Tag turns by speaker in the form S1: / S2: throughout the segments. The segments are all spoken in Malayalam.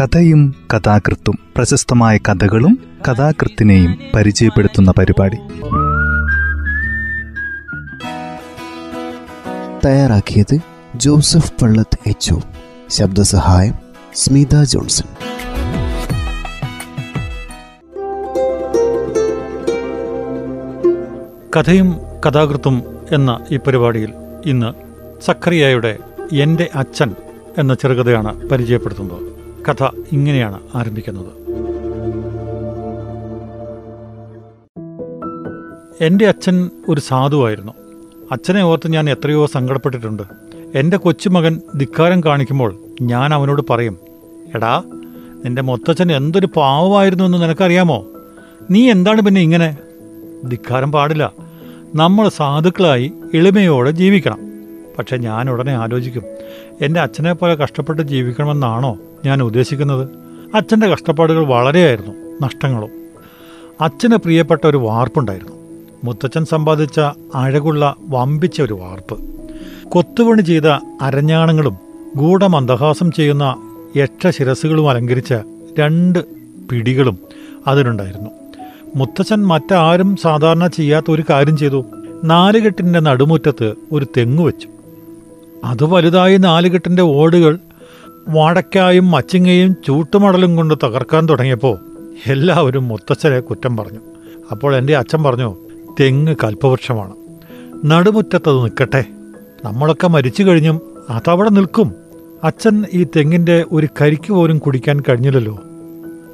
S1: കഥയും കഥാകൃത്തും പ്രശസ്തമായ കഥകളും കഥാകൃത്തിനെയും പരിചയപ്പെടുത്തുന്ന പരിപാടി.
S2: തയ്യാറാക്കിയത് ജോസഫ് പള്ളത്ത് എച്ച് ശബ്ദസഹായം സ്മിത ജോൺസൺ.
S3: കഥയും കഥാകൃത്തും എന്ന ഈ പരിപാടിയിൽ ഇന്ന് സക്കറിയായുടെ എന്റെ അച്ഛൻ എന്ന ചെറുകഥയാണ് പരിചയപ്പെടുത്തുന്നത്. കഥ ഇങ്ങനെയാണ് ആരംഭിക്കുന്നത്. എന്റെ അച്ഛൻ ഒരു സാധുവായിരുന്നു അച്ഛനെ ഓർത്ത് ഞാൻ എത്രയോ സങ്കടപ്പെട്ടിട്ടുണ്ട്. എന്റെ കൊച്ചുമകൻ ധിക്കാരം കാണിക്കുമ്പോൾ ഞാൻ അവനോട് പറയും എടാ നിന്റെ മൊത്തച്ഛൻ എന്തൊരു പാവമായിരുന്നു എന്ന് നിനക്കറിയാമോ? നീ എന്താണ് പിന്നെ ഇങ്ങനെ? ധിക്കാരം പാടില്ല. നമ്മൾ സാധുക്കളായി എളിമയോടെ ജീവിക്കണം. പക്ഷെ ഞാൻ ഉടനെ ആലോചിക്കും എന്റെ അച്ഛനെ പോലെ കഷ്ടപ്പെട്ട് ജീവിക്കണമെന്നാണോ? ഞാൻ ഉദ്ദേശിക്കുന്നത് അച്ഛന്റെ കഷ്ടപ്പാടുകൾ വളരെയായിരുന്നു നഷ്ടങ്ങളും. അച്ഛന് പ്രിയപ്പെട്ട ഒരു വാർപ്പുണ്ടായിരുന്നു. മുത്തച്ഛൻ സമ്പാദിച്ച അഴകുള്ള വമ്പിച്ച ഒരു വാർപ്പ്. കൊത്തുപണി ചെയ്ത അരഞ്ഞാണങ്ങളും ഗൂഢമന്ദഹാസം ചെയ്യുന്ന യക്ഷശിരസുകളും അലങ്കരിച്ച രണ്ട് പിടികളും അതിനുണ്ടായിരുന്നു. മുത്തച്ഛൻ മറ്റാരും സാധാരണ ചെയ്യാത്ത ഒരു കാര്യം ചെയ്തു. നാലുകെട്ടിന്റെ നടുമുറ്റത്ത് ഒരു തെങ്ങ് വെച്ചു. അത് വലുതായി നാലുകെട്ടിന്റെ ഓടുകൾ വടക്കായും മച്ചിങ്ങയും ചൂട്ടുമടലും കൊണ്ട് തകർക്കാൻ തുടങ്ങിയപ്പോൾ എല്ലാവരും മുത്തച്ഛനെ കുറ്റം പറഞ്ഞു. അപ്പോൾ എന്റെ അച്ഛൻ പറഞ്ഞു തെങ്ങ് കൽപ്പവൃക്ഷമാണ്. നടുമുറ്റത്തത് നിൽക്കട്ടെ. നമ്മളൊക്കെ മരിച്ചു കഴിഞ്ഞും അതവിടെ നിൽക്കും. അച്ഛൻ ഈ തെങ്ങിന്റെ ഒരു കരിക്ക് പോലും കുടിക്കാൻ കഴിഞ്ഞില്ലല്ലോ.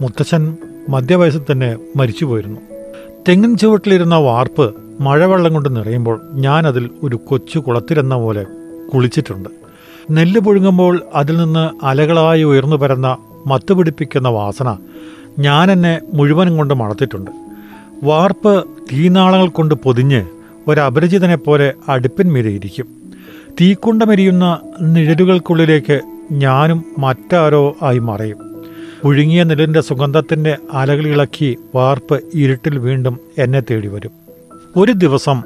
S3: മുത്തച്ഛൻ മധ്യവയസ്സിൽ തന്നെ മരിച്ചു പോയിരുന്നു തെങ്ങിൻ ചുവട്ടിലിരുന്ന വാർപ്പ് മഴവെള്ളം കൊണ്ട് നിറയുമ്പോൾ ഞാനതിൽ ഒരു കൊച്ചു കുളത്തിലെന്ന പോലെ കുളിച്ചിട്ടുണ്ട്. നെല്ല് പുഴുങ്ങുമ്പോൾ അതിൽ നിന്ന് അലകളായി ഉയർന്നു പരന്ന മത്തുപിടിപ്പിക്കുന്ന വാസന ഞാൻ എന്നെ മുഴുവനും കൊണ്ട് മണത്തിട്ടുണ്ട്. വാർപ്പ് തീനാളങ്ങൾ കൊണ്ട് പൊതിഞ്ഞ് ഒരപരിചിതനെ പോലെ തീക്കുണ്ടമെരിയുന്ന നിഴലുകൾക്കുള്ളിലേക്ക് ഞാനും മറ്റാരോ ആയി മറയും. പുഴുങ്ങിയ നെല്ലിന്റെ സുഗന്ധത്തിന്റെ അലകളിളക്കി വാർപ്പ് ഇരുട്ടിൽ വീണ്ടും എന്നെ തേടി വരും ഒരു ദിവസം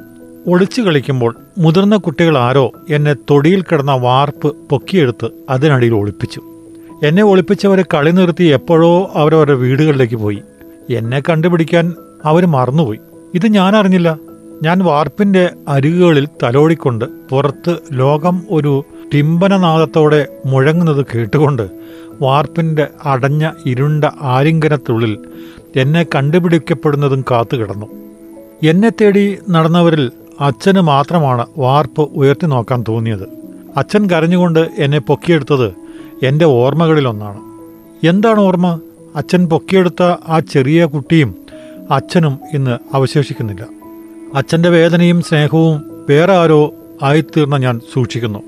S3: ഒളിച്ചു കളിക്കുമ്പോൾ മുതിർന്ന കുട്ടികൾ ആരോ എന്നെ തൊടിയിൽ കിടന്ന വാർപ്പ് പൊക്കിയെടുത്ത് അതിനടിയിൽ ഒളിപ്പിച്ചു. എന്നെ ഒളിപ്പിച്ചവർ കളി നിർത്തി എപ്പോഴോ അവരവരുടെ വീടുകളിലേക്ക് പോയി. എന്നെ കണ്ടുപിടിക്കാൻ അവർ മറന്നുപോയി. ഇത് ഞാൻ അറിഞ്ഞില്ല. ഞാൻ വാർപ്പിന്റെ അരികുകളിൽ തലോടിക്കൊണ്ട് പുറത്ത് ലോകം ഒരു ടിമ്പനനാദത്തോടെ മുഴങ്ങുന്നത് കേട്ടുകൊണ്ട് വാർപ്പിന്റെ അടഞ്ഞ ഇരുണ്ട ആലിംഗനത്തുള്ളിൽ എന്നെ കണ്ടുപിടിക്കപ്പെടുന്നതും കാത്തുകിടന്നു. എന്നെ തേടി നടന്നവരിൽ അച്ഛന് മാത്രമാണ് വാർപ്പ് ഉയർത്തി നോക്കാൻ തോന്നിയത്. അച്ഛൻ കരഞ്ഞുകൊണ്ട് എന്നെ പൊക്കിയെടുത്തത് എന്റെ ഓർമ്മകളിലൊന്നാണ്. എന്താണ് ഓർമ്മ? അച്ഛൻ പൊക്കിയെടുത്ത ആ ചെറിയ കുട്ടിയും അച്ഛനും ഇന്ന് അവശേഷിക്കുന്നില്ല. അച്ഛന്റെ വേദനയും സ്നേഹവും വേറെ ആരോ ആയിത്തീർന്ന ഞാൻ സൂക്ഷിക്കുന്നു.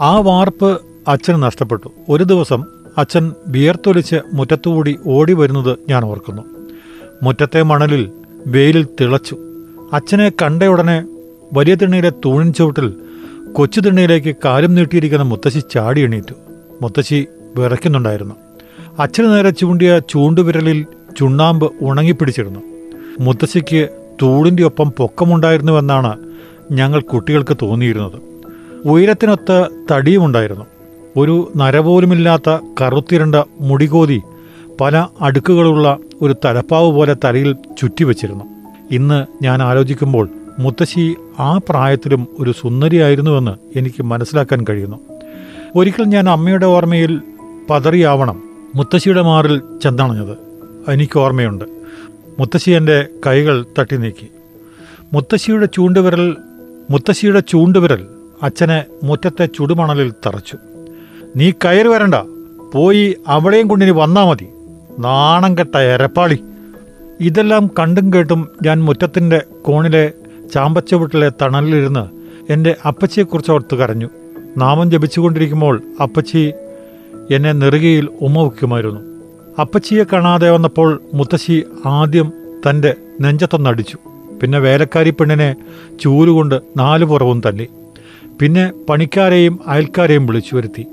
S3: ആ വാർപ്പ് അച്ഛന് നഷ്ടപ്പെട്ടു. ഒരു ദിവസം അച്ഛൻ വിയർത്തൊലിച്ച് മുറ്റത്തുകൂടി ഓടി വരുന്നത് ഞാൻ ഓർക്കുന്നു. മുറ്റത്തെ മണലിൽ വെയിലിൽ തിളച്ചു. അച്ഛനെ കണ്ടയുടനെ വലിയ തിണ്ണയിലെ തൂണിൻ ചുവട്ടിൽ കൊച്ചു തിണ്ണയിലേക്ക് കാലും നീട്ടിയിരിക്കുന്ന മുത്തശ്ശി ചാടി എണീറ്റു. മുത്തശ്ശി വിറയ്ക്കുന്നുണ്ടായിരുന്നു. അച്ഛന് നേരെ ചൂണ്ടിയ ചൂണ്ടുവിരലിൽ ചുണ്ണാമ്പ് ഉണങ്ങിപ്പിടിച്ചിരുന്നു. മുത്തശ്ശിക്ക് തൂടിന്റെ ഒപ്പം പൊക്കമുണ്ടായിരുന്നുവെന്നാണ് ഞങ്ങൾ കുട്ടികൾക്ക് തോന്നിയിരുന്നത്. ഉയരത്തിനൊത്ത തടിയുമുണ്ടായിരുന്നു. ഒരു നരപോലുമില്ലാത്ത കറുത്തിരണ്ട മുടികോതി പല അടുക്കുകളുള്ള ഒരു തലപ്പാവ് പോലെ തലയിൽ ചുറ്റിവെച്ചിരുന്നു. ഇന്ന് ഞാൻ ആലോചിക്കുമ്പോൾ മുത്തശ്ശി ആ പ്രായത്തിലും ഒരു സുന്ദരിയായിരുന്നുവെന്ന് എനിക്ക് മനസ്സിലാക്കാൻ കഴിയുന്നു. ഒരിക്കൽ ഞാൻ അമ്മയുടെ ഓർമ്മയിൽ പതറിയാവണം മുത്തശ്ശിയുടെ മാറിൽ ചെന്നണഞ്ഞത്. എനിക്ക് ഓർമ്മയുണ്ട്. മുത്തശ്ശി എന്റെ കൈകൾ തട്ടി നീക്കി. മുത്തശ്ശിയുടെ ചൂണ്ടുവിരൽ മുത്തശ്ശിയുടെ ചൂണ്ടുവിരൽ അച്ഛനെ മുറ്റത്തെ ചുടുമണലിൽ തറച്ചു. നീ കയറി വരണ്ട. പോയി അവളെയും കൊണ്ടിനി വന്നാ മതി. നാണം കെട്ട എരപ്പാളി. ഇതെല്ലാം കണ്ടും കേട്ടും ഞാൻ മുറ്റത്തിന്റെ കോണിലെ ചാമ്പച്ചവിട്ടിലെ തണലിലിരുന്ന് എന്റെ അപ്പച്ചിയെക്കുറിച്ച് ഓർത്ത് കരഞ്ഞു. നാമം ജപിച്ചുകൊണ്ടിരിക്കുമ്പോൾ അപ്പച്ചി എന്നെ നെറുകയിൽ ഉമ്മ വയ്ക്കുമായിരുന്നു. അപ്പച്ചിയെ കാണാതെ വന്നപ്പോൾ മുത്തശ്ശി ആദ്യം തന്റെ നെഞ്ചത്തൊന്നടിച്ചു. പിന്നെ വേലക്കാരി പെണ്ണിനെ ചൂലുകൊണ്ട് നാലു പുറവും തല്ലി. പിന്നെ പണിക്കാരെയും അയൽക്കാരെയും വിളിച്ചു വരുത്തി.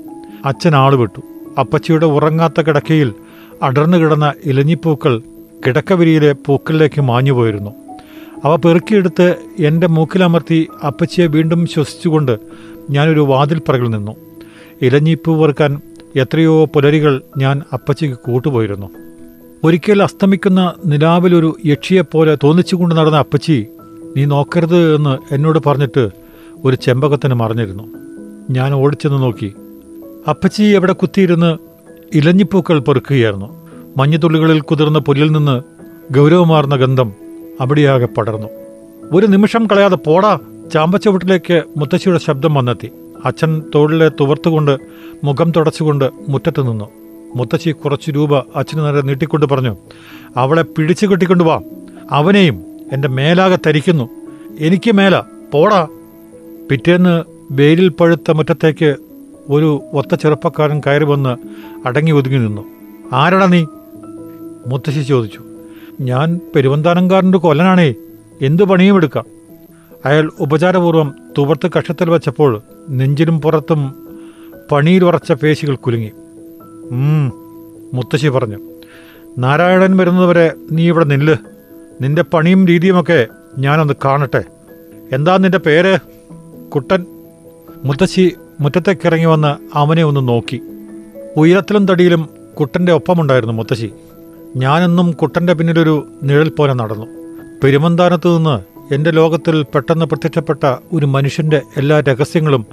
S3: അച്ഛൻ ആളുവിട്ടു അപ്പച്ചിയുടെ ഉറങ്ങാത്ത കിടക്കയിൽ അടർന്നു കിടന്ന ഇലഞ്ഞിപ്പൂക്കൾ കിടക്കവിരിയിലെ പൂക്കളിലേക്ക് മാഞ്ഞുപോയിരുന്നു. അവ പെറുക്കിയെടുത്ത് എന്റെ മൂക്കിലമർത്തി അപ്പച്ചിയെ വീണ്ടും ശ്വസിച്ചുകൊണ്ട് ഞാനൊരു വാതിൽ പറകിൽ നിന്നു. ഇലഞ്ഞിപ്പൂ വെറുക്കാൻ എത്രയോ പുലരികൾ ഞാൻ അപ്പച്ചിക്ക് കൂട്ടുപോയിരുന്നു. ഒരിക്കൽ അസ്തമിക്കുന്ന നിലാവിലൊരു യക്ഷിയെപ്പോലെ തോന്നിച്ചുകൊണ്ട് നടന്ന അപ്പച്ചി നീ നോക്കരുത് എന്ന് എന്നോട് പറഞ്ഞിട്ട് ഒരു ചെമ്പകത്തിന് മറിഞ്ഞിരുന്നു. ഞാൻ ഓടിച്ചെന്ന് നോക്കി. അപ്പച്ചി എവിടെ കുത്തിയിരുന്ന് ഇലഞ്ഞിപ്പൂക്കൾ പെറുക്കുകയായിരുന്നു. മഞ്ഞുതുള്ളികളിൽ കുതിർന്ന പുല്ലിൽ നിന്ന് ഗൗരവമാർന്ന ഗന്ധം അവിടെയാകെ പടർന്നു. ഒരു നിമിഷം കളയാതെ പോടാ ചാമ്പച്ചവിട്ടിലേക്ക് മുത്തശ്ശിയുടെ ശബ്ദം വന്നെത്തി. അച്ഛൻ തോളിലെ തുവർത്തുകൊണ്ട് മുഖം തുടച്ചുകൊണ്ട് മുറ്റത്ത് നിന്നു. മുത്തശ്ശി കുറച്ച് രൂപ അച്ഛന് നേരെ നീട്ടിക്കൊണ്ട് പറഞ്ഞു അവളെ പിടിച്ചു കെട്ടിക്കൊണ്ടു വാ. അവനെയും എന്റെ മേലാകെ തരിക്കുന്നു. എനിക്ക് മേല പോടാ. പിറ്റേന്ന് വെയിലിൽ പഴുത്ത മുറ്റത്തേക്ക് ഒരു ഒത്ത ചെറുപ്പക്കാരൻ കയറി വന്ന് അടങ്ങി ഒതുങ്ങി നിന്നു. ആരടാ നീ? മുത്തശ്ശി ചോദിച്ചു ഞാൻ പെരുവന്താനംകാരന്റെ കൊല്ലനാണേ എന്തു പണിയും എടുക്കാം? അയാൾ ഉപചാരപൂർവം തുവർത്ത് കഷത്തിൽ വച്ചപ്പോൾ നെഞ്ചിനും പുറത്തും പണിയിൽ ഉറച്ച പേശികൾ കുലുങ്ങി. മുത്തശ്ശി പറഞ്ഞു നാരായണൻ വരുന്നതുവരെ നീ ഇവിടെ നില്ല്. നിന്റെ പണിയും രീതിയുമൊക്കെ ഞാനൊന്ന് കാണട്ടെ. എന്താ നിന്റെ പേര്? കുട്ടൻ. മുത്തശ്ശി മുറ്റത്തേക്കിറങ്ങി വന്ന് അവനെ ഒന്ന് നോക്കി. ഉയരത്തിലും തടിയിലും കുട്ടന്റെ ഒപ്പമുണ്ടായിരുന്നു മുത്തശ്ശി. ഞാനെന്നും കുട്ടന്റെ പിന്നിലൊരു നിഴൽ പോലെ നടന്നു. പെരുമന്താനത്തു നിന്ന് എന്റെ ലോകത്തിൽ പെട്ടെന്ന് പ്രത്യക്ഷപ്പെട്ട ഒരു മനുഷ്യന്റെ എല്ലാ രഹസ്യങ്ങളും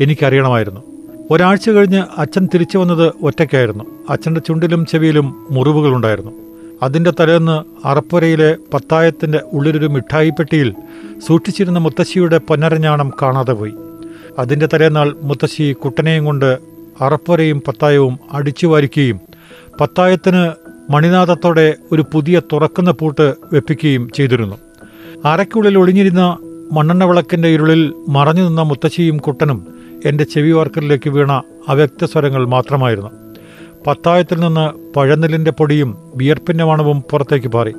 S3: എനിക്കറിയണമായിരുന്നു. ഒരാഴ്ച കഴിഞ്ഞ് അച്ഛൻ തിരിച്ചു വന്നത് ഒറ്റയ്ക്കായിരുന്നു. അച്ഛന്റെ ചുണ്ടിലും ചെവിയിലും മുറിവുകളുണ്ടായിരുന്നു. അതിന്റെ തലേന്ന് അറപ്പുരയിലെ പത്തായത്തിന്റെ ഉള്ളിലൊരു മിഠായിപ്പെട്ടിയിൽ സൂക്ഷിച്ചിരുന്ന മുത്തശ്ശിയുടെ പൊന്നരഞ്ഞാണം കാണാതെ പോയി. അതിന്റെ തലേന്നാൾ മുത്തശ്ശി കുട്ടനെയും കൊണ്ട് അറപ്പുരയും പത്തായവും അടിച്ചു വാരിക്കുകയും പത്തായത്തിന് മണിനാഥത്തോടെ ഒരു പുതിയ തുറക്കുന്ന പൂട്ട് വെപ്പിക്കുകയും ചെയ്തിരുന്നു. അരയ്ക്കുള്ളിൽ ഒളിഞ്ഞിരുന്ന മണ്ണെണ്ണ വിളക്കിന്റെ ഇരുളിൽ മറഞ്ഞു നിന്ന മുത്തശ്ശിയും കുട്ടനും എന്റെ ചെവി വാർക്കലിലേക്ക് വീണ അവ്യക്ത സ്വരങ്ങൾ മാത്രമായിരുന്നു. പത്തായത്തിൽ നിന്ന് പഴനെല്ലിന്റെ പൊടിയും വിയർപ്പിന്റെ മണവും പുറത്തേക്ക് പാറി.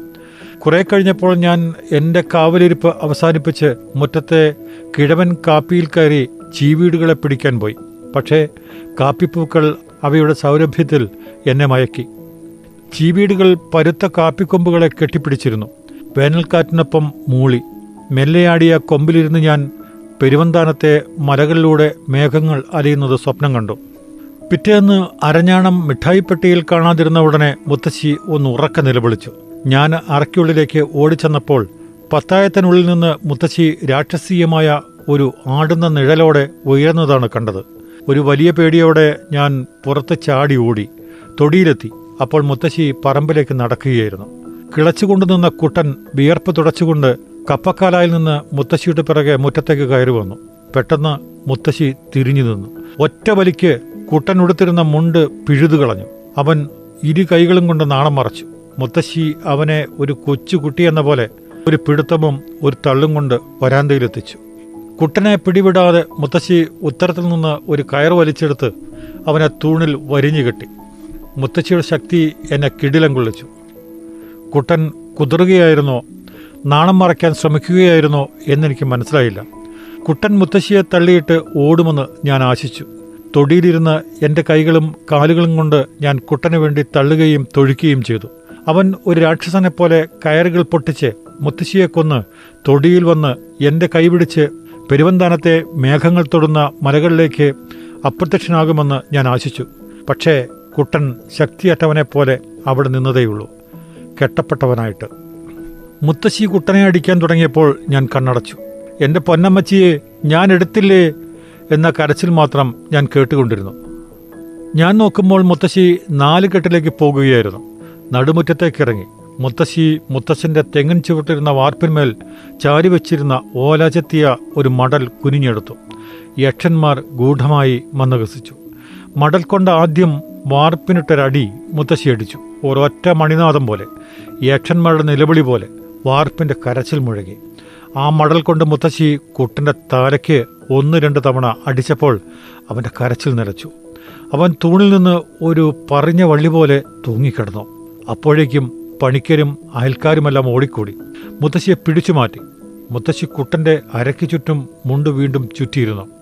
S3: കുറെ കഴിഞ്ഞപ്പോൾ ഞാൻ എന്റെ കാവലിരിപ്പ് അവസാനിപ്പിച്ച് മുറ്റത്തെ കിഴവൻ കാപ്പിയിൽ കയറി ചീവീടുകളെ പിടിക്കാൻ പോയി. പക്ഷേ കാപ്പിപ്പൂക്കൾ അവയുടെ സൗരഭ്യത്തിൽ എന്നെ മയക്കി. ചീവീടുകൾ പരുത്ത കാപ്പിക്കൊമ്പുകളെ കെട്ടിപ്പിടിച്ചിരുന്നു. വേനൽക്കാറ്റിനൊപ്പം മൂളി. മെല്ലെയാടിയ കൊമ്പിലിരുന്ന് ഞാൻ പെരുവന്താനത്തെ മലകളിലൂടെ മേഘങ്ങൾ അലിയുന്നത് സ്വപ്നം കണ്ടു. പിറ്റേന്ന് അരഞ്ഞാണം മിഠായിപ്പെട്ടിയിൽ കാണാതിരുന്ന ഉടനെ മുത്തശ്ശി ഒന്ന് ഉറക്ക നിലവിളിച്ചു. ഞാൻ അറയ്ക്കുള്ളിലേക്ക് ഓടിച്ചെന്നപ്പോൾ പത്തായത്തിനുള്ളിൽ നിന്ന് മുത്തശ്ശി രാക്ഷസീയമായ ഒരു ആടുന്ന നിഴലോടെ ഉയർന്നതാണ് കണ്ടത്. ഒരു വലിയ പേടിയോടെ ഞാൻ പുറത്ത് ചാടി ഓടി. തൊടിയിലെത്തി. അപ്പോൾ മുത്തശ്ശി പറമ്പിലേക്ക് നടക്കുകയായിരുന്നു. കിളച്ചുകൊണ്ടു നിന്ന കുട്ടൻ വിയർപ്പ് തുടച്ചുകൊണ്ട് കപ്പക്കാലായിൽ നിന്ന് മുത്തശ്ശിയുടെ പിറകെ മുറ്റത്തേക്ക് കയറി വന്നു. പെട്ടെന്ന് മുത്തശ്ശി തിരിഞ്ഞു നിന്നു. ഒറ്റ വലിക്ക് കുട്ടൻ ഉടുത്തിരുന്ന മുണ്ട് പിഴുതു കളഞ്ഞു. അവൻ ഇരു കൈകളും കൊണ്ട് നാണം മറച്ചു. മുത്തശ്ശി അവനെ ഒരു കൊച്ചു കുട്ടിയെന്ന പോലെ ഒരു പിടുത്തവും ഒരു തള്ളും കൊണ്ട് വരാന്തയിലെത്തിച്ചു. കുട്ടനെ പിടിവിടാതെ മുത്തശ്ശി ഉത്തരത്തിൽ നിന്ന് ഒരു കയർ വലിച്ചെടുത്ത് അവനെ തൂണിൽ വരിഞ്ഞു കെട്ടി. മുത്തശ്ശിയുടെ ശക്തി എന്നെ കിടിലം കൊള്ളിച്ചു. കുട്ടൻ കുതിറുകയായിരുന്നോ നാണം മറയ്ക്കാൻ ശ്രമിക്കുകയായിരുന്നോ എന്നെനിക്ക് മനസ്സിലായില്ല. കുട്ടൻ മുത്തശ്ശിയെ തള്ളിയിട്ട് ഓടുമെന്ന് ഞാൻ ആശിച്ചു. തൊടിയിലിരുന്ന് എന്റെ കൈകളും കാലുകളും കൊണ്ട് ഞാൻ കുട്ടന് വേണ്ടി തള്ളുകയും തൊഴിക്കുകയും ചെയ്തു. അവൻ ഒരു രാക്ഷസനെ പോലെ കയറുകൾ പൊട്ടിച്ച് മുത്തശ്ശിയെ കൊന്ന് തൊടിയിൽ വന്ന് എന്റെ കൈപിടിച്ച് പെരുവന്താനത്തെ മേഘങ്ങൾ തൊടുന്ന മലകളിലേക്ക് അപ്രത്യക്ഷനാകുമെന്ന് ഞാൻ ആശിച്ചു. പക്ഷേ കുട്ടൻ ശക്തിയറ്റവനെ പോലെ അവിടെ നിന്നതേയുള്ളൂ. കെട്ടപ്പെട്ടവനായിട്ട്. മുത്തശ്ശി കുട്ടനെ അടിക്കാൻ തുടങ്ങിയപ്പോൾ ഞാൻ കണ്ണടച്ചു. എന്റെ പൊന്നമ്മച്ചിയെ ഞാൻ എടുത്തില്ലേ എന്ന കരച്ചിൽ മാത്രം ഞാൻ കേട്ടുകൊണ്ടിരുന്നു. ഞാൻ നോക്കുമ്പോൾ മുത്തശ്ശി നാല് കെട്ടിലേക്ക് പോകുകയായിരുന്നു. നടുമുറ്റത്തേക്ക് ഇറങ്ങി മുത്തശ്ശി മുത്തശ്ശന്റെ തെങ്ങിൻ ചുവട്ടിരുന്ന വാർപ്പിന്മേൽ ചാരി വച്ചിരുന്ന ഓലചെത്തിയ ഒരു മടൽ കുനിഞ്ഞെടുത്തു. യക്ഷന്മാർ ഗൂഢമായി മന്ദഹസിച്ചു. മടൽ കൊണ്ട് ആദ്യം വാർപ്പിനിട്ടൊരടി മുത്തശ്ശി അടിച്ചു ഒരൊറ്റ മണിനാഥം പോലെ യക്ഷന്മാരുടെ നിലവിളി പോലെ വാർപ്പിന്റെ കരച്ചിൽ മുഴങ്ങി ആ മടൽ കൊണ്ട് മുത്തശ്ശി കുട്ടന്റെ തലയ്ക്ക് ഒന്ന് രണ്ട് തവണ അടിച്ചപ്പോൾ അവന്റെ കരച്ചിൽ നിലച്ചു അവൻ തൂണിൽ നിന്ന് ഒരു പറഞ്ഞ വള്ളി പോലെ തൂങ്ങിക്കിടന്നു. അപ്പോഴേക്കും പണിക്കരും അയൽക്കാരുമെല്ലാം ഓടിക്കൂടി. മുത്തശ്ശിയെ പിടിച്ചു മാറ്റി മുത്തശ്ശി കുട്ടന്റെ അരയ്ക്ക് ചുറ്റും മുണ്ട് വീണ്ടും ചുറ്റിയിരുന്നു.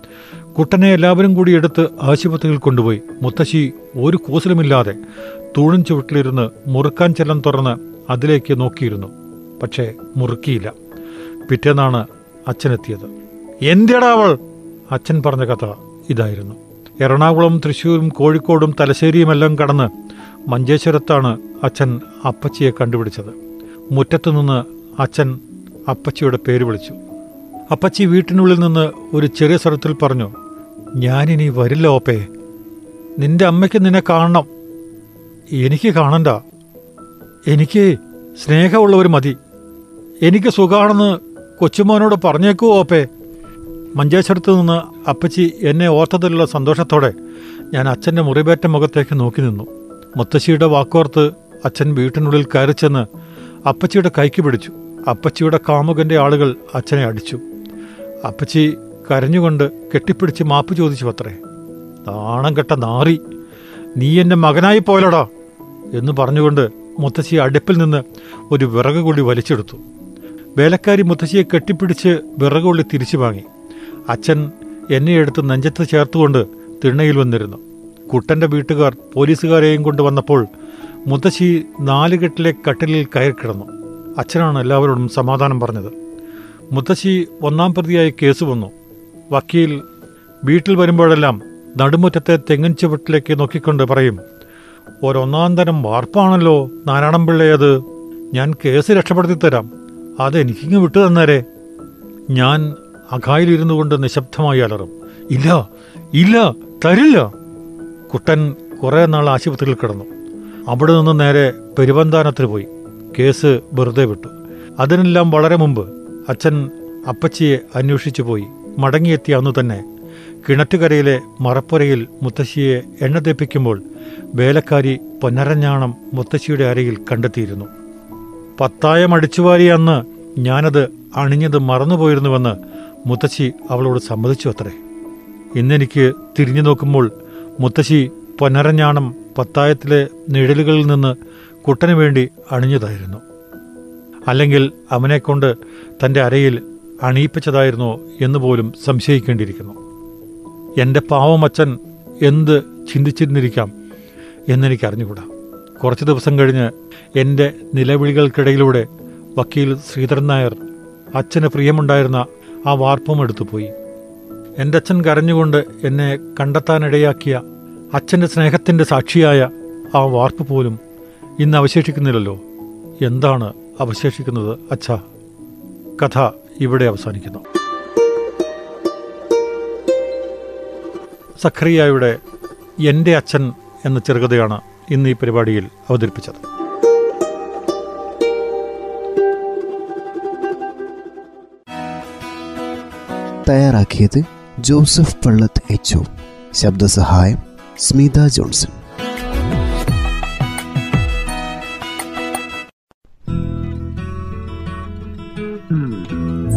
S3: കുട്ടനെ എല്ലാവരും കൂടി എടുത്ത് ആശുപത്രിയിൽ കൊണ്ടുപോയി. മുത്തശ്ശി ഒരു കൂസലുമില്ലാതെ തൂണും ചുവട്ടിലിരുന്ന് മുറുക്കാൻ ചെല്ലം തുറന്ന് അതിലേക്ക് നോക്കിയിരുന്നു. പക്ഷേ മുറുക്കിയില്ല. പിറ്റേന്നാണ് അച്ഛനെത്തിയത്. എന്തിടാവൾ അച്ഛൻ പറഞ്ഞ കഥ ഇതായിരുന്നു. എറണാകുളം തൃശ്ശൂരും കോഴിക്കോടും തലശ്ശേരിയുമെല്ലാം കടന്ന് മഞ്ചേശ്വരത്താണ് അച്ഛൻ അപ്പച്ചിയെ കണ്ടുപിടിച്ചത്. മുറ്റത്തുനിന്ന് അച്ഛൻ അപ്പച്ചിയുടെ പേര് വിളിച്ചു. അപ്പച്ചി വീട്ടിനുള്ളിൽ നിന്ന് ഒരു ചെറിയ സ്വരത്തിൽ പറഞ്ഞു ഞാനിനി വരില്ല ഓപ്പേ. നിന്റെ അമ്മയ്ക്ക് നിന്നെ കാണണം. എനിക്ക് കാണണ്ട. എനിക്ക് സ്നേഹമുള്ളവർ മതി. എനിക്ക് സുഖാണെന്ന് കൊച്ചുമോനോട് പറഞ്ഞേക്കൂ ഓപ്പേ. മഞ്ചേശ്വരത്ത് നിന്ന് അപ്പച്ചി എന്നെ ഓർത്തതിലുള്ള സന്തോഷത്തോടെ ഞാൻ അച്ഛന്റെ മുറിവേറ്റ മുഖത്തേക്ക് നോക്കി നിന്നു. മുത്തശ്ശിയുടെ വാക്കോർത്ത് അച്ഛൻ വീട്ടിനുള്ളിൽ കയറി ചെന്ന് അപ്പച്ചിയുടെ കൈക്ക് പിടിച്ചു. അപ്പച്ചിയുടെ കാമുകന്റെ ആളുകൾ അച്ഛനെ അടിച്ചു. അപ്പച്ചി കരഞ്ഞുകൊണ്ട് കെട്ടിപ്പിടിച്ച് മാപ്പ് ചോദിച്ചു അത്രേ നാണം കെട്ട നാറി നീ എന്റെ മകനായി പോയലടാ എന്ന് പറഞ്ഞുകൊണ്ട് മുത്തശ്ശി അടുപ്പിൽ നിന്ന് ഒരു വിറക് കൊള്ളി വലിച്ചെടുത്തു. വേലക്കാരി മുത്തശ്ശിയെ കെട്ടിപ്പിടിച്ച് വിറക് കൊള്ളി തിരിച്ചു വാങ്ങി. അച്ഛൻ എന്നെ എടുത്ത് നെഞ്ചത്ത് ചേർത്തുകൊണ്ട് തിണ്ണയിൽ വന്നിരുന്നു. കുട്ടന്റെ വീട്ടുകാർ പോലീസുകാരെയും കൊണ്ട് വന്നപ്പോൾ മുത്തശ്ശി നാലുകെട്ടിലെ കട്ടിലിൽ കയറി കിടന്നു അച്ഛനാണ് എല്ലാവരോടും സമാധാനം പറഞ്ഞത്. മുത്തശ്ശി ഒന്നാം പ്രതിയായി കേസ് വന്നു. വക്കീൽ വീട്ടിൽ വരുമ്പോഴെല്ലാം നടുമുറ്റത്തെ തെങ്ങിൻ ചുവട്ടിലേക്ക് നോക്കിക്കൊണ്ട് പറയും ഒരൊന്നാം തരം വാർപ്പാണല്ലോ നാരായണംപിള്ളയത് ഞാൻ കേസ് രക്ഷപ്പെടുത്തി തരാം അതെനിക്കിങ്ങ് വിട്ടു തന്നേരെ. ഞാൻ അഖായിലിരുന്നു കൊണ്ട് നിശബ്ദമായി അലറും ഇല്ല ഇല്ല തരില്ല. കുട്ടൻ കുറേ നാൾ ആശുപത്രിയിൽ കിടന്നു. അവിടെ നിന്ന് നേരെ പെരുവന്താനത്തിന് പോയി. കേസ് വെറുതെ വിട്ടു. അതിനെല്ലാം വളരെ മുമ്പ് അച്ഛൻ അപ്പച്ചിയെ അന്വേഷിച്ചു പോയി. മടങ്ങിയെത്തിയ അന്നു തന്നെ കിണറ്റുകരയിലെ മറപ്പുരയിൽ മുത്തശ്ശിയെ എണ്ണ തേപ്പിക്കുമ്പോൾ വേലക്കാരി പൊന്നരഞ്ഞാണം മുത്തശ്ശിയുടെ അരയിൽ കണ്ടെത്തിയിരുന്നു. പത്തായം അടിച്ചുവാരി അന്ന് ഞാനത് അണിഞ്ഞത് മറന്നുപോയിരുന്നുവെന്ന് മുത്തശ്ശി അവളോട് സമ്മതിച്ചു അത്രേ ഇന്നെനിക്ക് തിരിഞ്ഞു നോക്കുമ്പോൾ മുത്തശ്ശി പൊന്നരഞ്ഞാണം പത്തായത്തിലെ നിഴലുകളിൽ നിന്ന് കുട്ടനു വേണ്ടി അണിഞ്ഞതായിരുന്നു. അല്ലെങ്കിൽ അവനെക്കൊണ്ട് തന്റെ അരയിൽ അണിയിപ്പിച്ചതായിരുന്നോ എന്ന് പോലും സംശയിക്കേണ്ടിയിരിക്കുന്നു. എന്റെ പാവമച്ചൻ എന്ത് ചിന്തിച്ചിരുന്നിരിക്കാം എന്നെനിക്ക് അറിഞ്ഞുകൂടാ കുറച്ച് ദിവസം കഴിഞ്ഞ് എന്റെ നിലവിളികൾക്കിടയിലൂടെ വക്കീൽ ശ്രീധരൻ നായർ അച്ഛന് പ്രിയമുണ്ടായിരുന്ന ആ വാർപ്പും എടുത്തുപോയി. എന്റെ അച്ഛൻ കരഞ്ഞുകൊണ്ട് എന്നെ കണ്ടെത്താനിടയാക്കിയ അച്ഛന്റെ സ്നേഹത്തിന്റെ സാക്ഷിയായ ആ വാർപ്പ് പോലും ഇന്ന് അവശേഷിക്കുന്നില്ലല്ലോ. എന്താണ് അവശേഷിക്കുന്നത് അച്ഛ. കഥ ഇവിടെ അവസാനിക്കുന്നു. സഖറിയായുടെ എന്റെ അച്ഛൻ എന്ന ചെറുകഥയാണ് ഇന്ന് ഈ പരിപാടിയിൽ അവതരിപ്പിച്ചത്.
S2: തയ്യാറാക്കിയത് ജോസഫ് പള്ളത്ത് എച്ച് ശബ്ദസഹായം സ്മിത ജോൺസൺ.